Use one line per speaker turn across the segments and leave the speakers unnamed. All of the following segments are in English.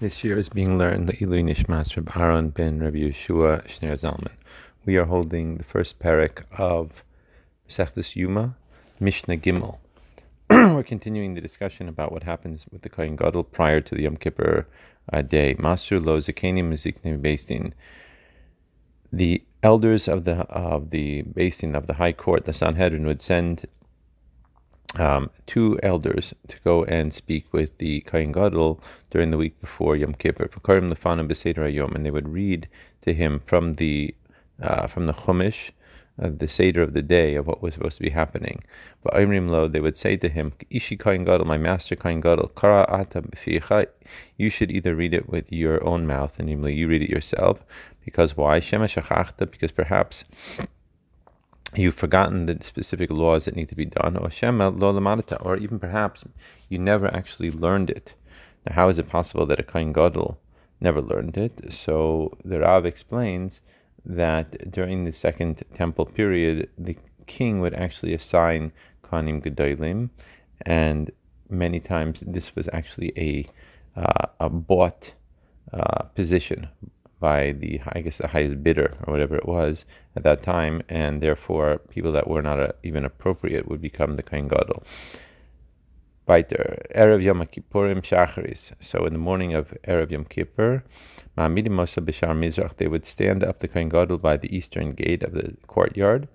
This year is being learned the Ilui Nishmas Reb Aaron ben Rabbi Yeshua Shneur Zalman. We are holding the first parak of Sechtes Yuma, Mishnah Gimel. We're continuing the discussion about what happens with the Kohen Gadol prior to the Yom Kippur uh, day. Masur lo zikenim miziknim bastin. The elders of the of the bastin of the High Court, the Sanhedrin, would send um, two elders to go and speak with the Kohen Gadol during the week before Yom Kippur. And they would read to him from the uh, from the Chumash, uh, the Seder of the day of what was supposed to be happening. But Imrim Lo, they would say to him, Ishi Kohen Gadol, my master Kohen Gadol, Kara Ata you should either read it with your own mouth, and namely you read it yourself. Because why? Because perhaps you've forgotten the specific laws that need to be done, or Shema or even perhaps you never actually learned it. Now, how is it possible that a Kohen Gadol never learned it? So the Rav explains that during the Second Temple period, the king would actually assign Kohanim Gedolim, and many times this was actually a uh, a bought uh, position by the I guess the highest bidder or whatever it was at that time, and therefore people that were not uh, even appropriate would become the kain gadol. Weiter, Erev Yom Kippurim Shacharis. So in the morning of Erev Yom Kippur, Ma'amidim Mosa Bishar Mizrach, they would stand up the kohen gadol by the eastern gate of the courtyard,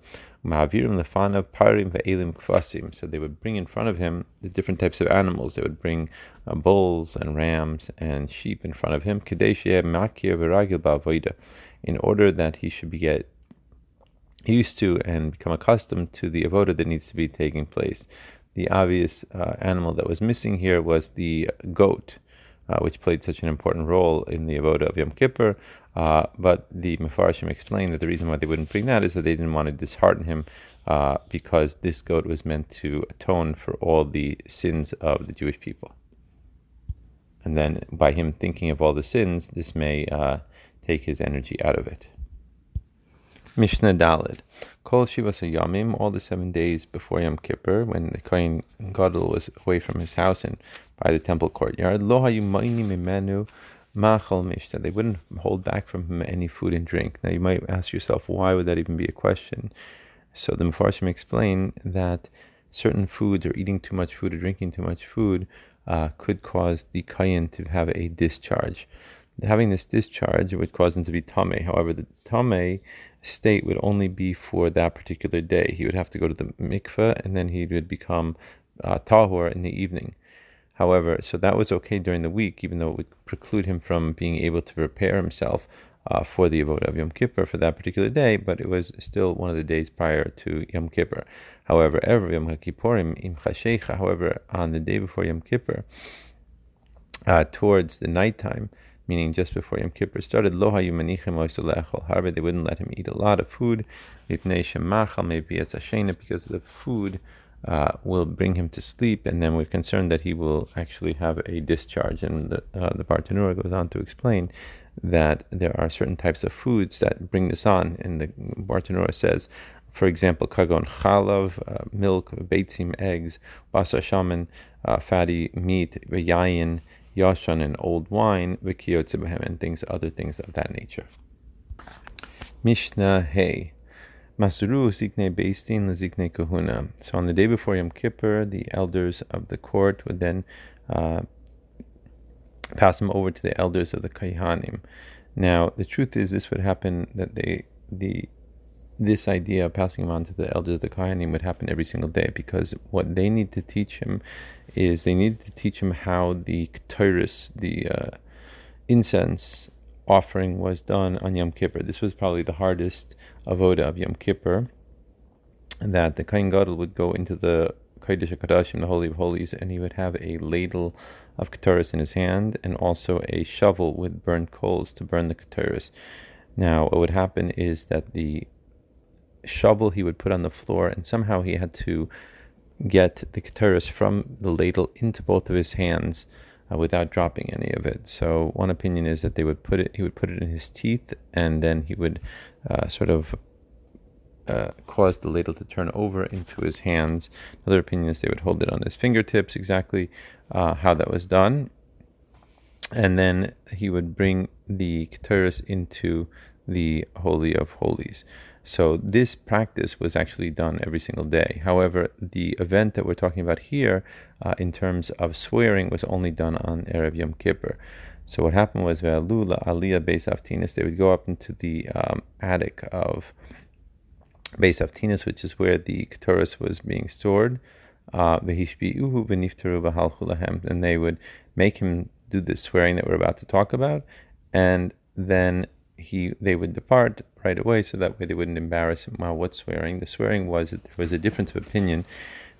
Ma'avirim lefanav parim ve'elim kvasim. So they would bring in front of him the different types of animals. They would bring uh, bulls and rams and sheep in front of him. makir v'ragil In order that he should be get used to and become accustomed to the avoda that needs to be taking place. The obvious uh, animal that was missing here was the goat. Uh, which played such an important role in the avoda of Yom Kippur. Uh, but the Mefarshim explained that the reason why they wouldn't bring that is that they didn't want to dishearten him uh, because this goat was meant to atone for all the sins of the Jewish people. And then by him thinking of all the sins, this may uh, take his energy out of it. Mishnah Dalid. Kol Shivas Yamim, all the seven days before Yom Kippur, when the Kohen Gadol was away from his house and by the temple courtyard, Lo Mimenu Machal mishta. They wouldn't hold back from him any food and drink. Now you might ask yourself, why would that even be a question? So the Mefarshim explain that certain foods, or eating too much food, or drinking too much food, uh, could cause the kayin to have a discharge. Having this discharge would cause him to be tame. However, the tame state would only be for that particular day. He would have to go to the mikveh, and then he would become uh, tahor in the evening. However, so that was okay during the week, even though it would preclude him from being able to prepare himself uh, for the Avodah of Yom Kippur for that particular day, but it was still one of the days prior to Yom Kippur. However, Erev Yom Kippurim im Chashecha, however, on the day before Yom Kippur, uh, towards the nighttime, meaning just before Yom Kippur started, Lo However, they wouldn't let him eat a lot of food, because the food uh, will bring him to sleep, and then we're concerned that he will actually have a discharge. And the, uh, the Bartenura goes on to explain that there are certain types of foods that bring this on. And the Bartenura says, for example, kagon chalav, uh, milk, beitzim, eggs, basa shaman, uh, fatty meat, yayin, yashan, and old wine, vikiyotzibahem, and things, other things of that nature. Mishnah Hey. Masuru Zikne Beistin Zikne Kahuna. So on the day before Yom Kippur, the elders of the court would then uh, pass them over to the elders of the Kayhanim. Now, the truth is, this would happen that they the this idea of passing him on to the elders of the Kohanim would happen every single day because what they need to teach him is they needed to teach him how the Ketores, the uh, incense offering was done on Yom Kippur. This was probably the hardest avoda of Yom Kippur, that the Kohen Gadol would go into the Kodesh HaKadoshim, the Holy of Holies, and he would have a ladle of Ketores in his hand and also a shovel with burnt coals to burn the Ketores. Now, what would happen is that the shovel he would put on the floor, and somehow he had to get the Ketores from the ladle into both of his hands uh, without dropping any of it. So one opinion is that they would put it, he would put it in his teeth, and then he would uh, sort of uh, cause the ladle to turn over into his hands. Another opinion is they would hold it on his fingertips. Exactly uh, how that was done and then he would bring the Ketores into the Holy of Holies. So this practice was actually done every single day. However, the event that we're talking about here, uh, in terms of swearing, was only done on Erev Yom Kippur. So what happened was Ve'alula Aliyah Beis Avtinis, they would go up into the um, attic of Beis Avtinis, which is where the Ketores was being stored. Uh, and they would make him do this swearing that we're about to talk about, and then he they would depart right away, so that way they wouldn't embarrass him. Wow, what swearing? The swearing was that there was a difference of opinion.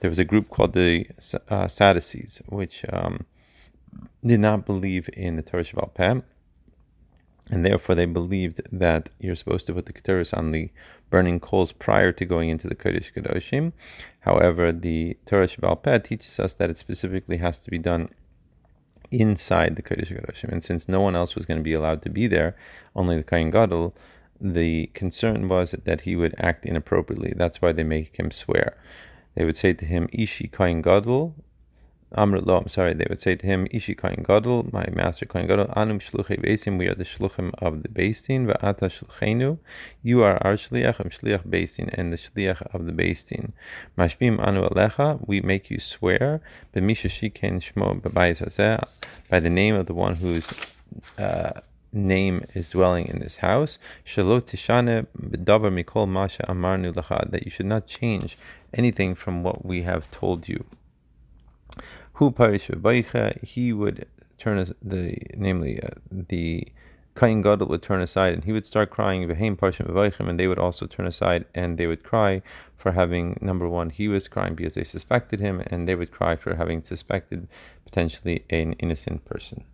There was a group called the uh, Sadducees, which um, did not believe in the Torah Shebaal Peh, and therefore they believed that you're supposed to put the Ketores on the burning coals prior to going into the Kodesh Kadoshim. However, the Torah Shebaal Peh teaches us that it specifically has to be done inside the Kodesh Kadoshim. And since no one else was going to be allowed to be there, only the Kohen Gadol, the concern was that he would act inappropriately. That's why they make him swear. They would say to him, Ishi Kohen Gadol, Amr lo, I'm sorry, they would say to him, Ishi Kohen Gadol, my master Kohen Gadol, Anum Shluchei Beisim, we are the Shluchim of the Beistin, Va'ata Shluchenu, you are our Shliach, I'm Shliach Beistin, and the Shliach of the Beistin. Mashvim Anu Alecha, we make you swear, B'misha Shiken Shmo B'bayis by the name of the one whose uh, name is dwelling in this house, that you should not change anything from what we have told you. Hu he would turn the namely uh, the Kain Gadol would turn aside and he would start crying and they would also turn aside and they would cry for having number one he was crying because they suspected him and they would cry for having suspected potentially an innocent person.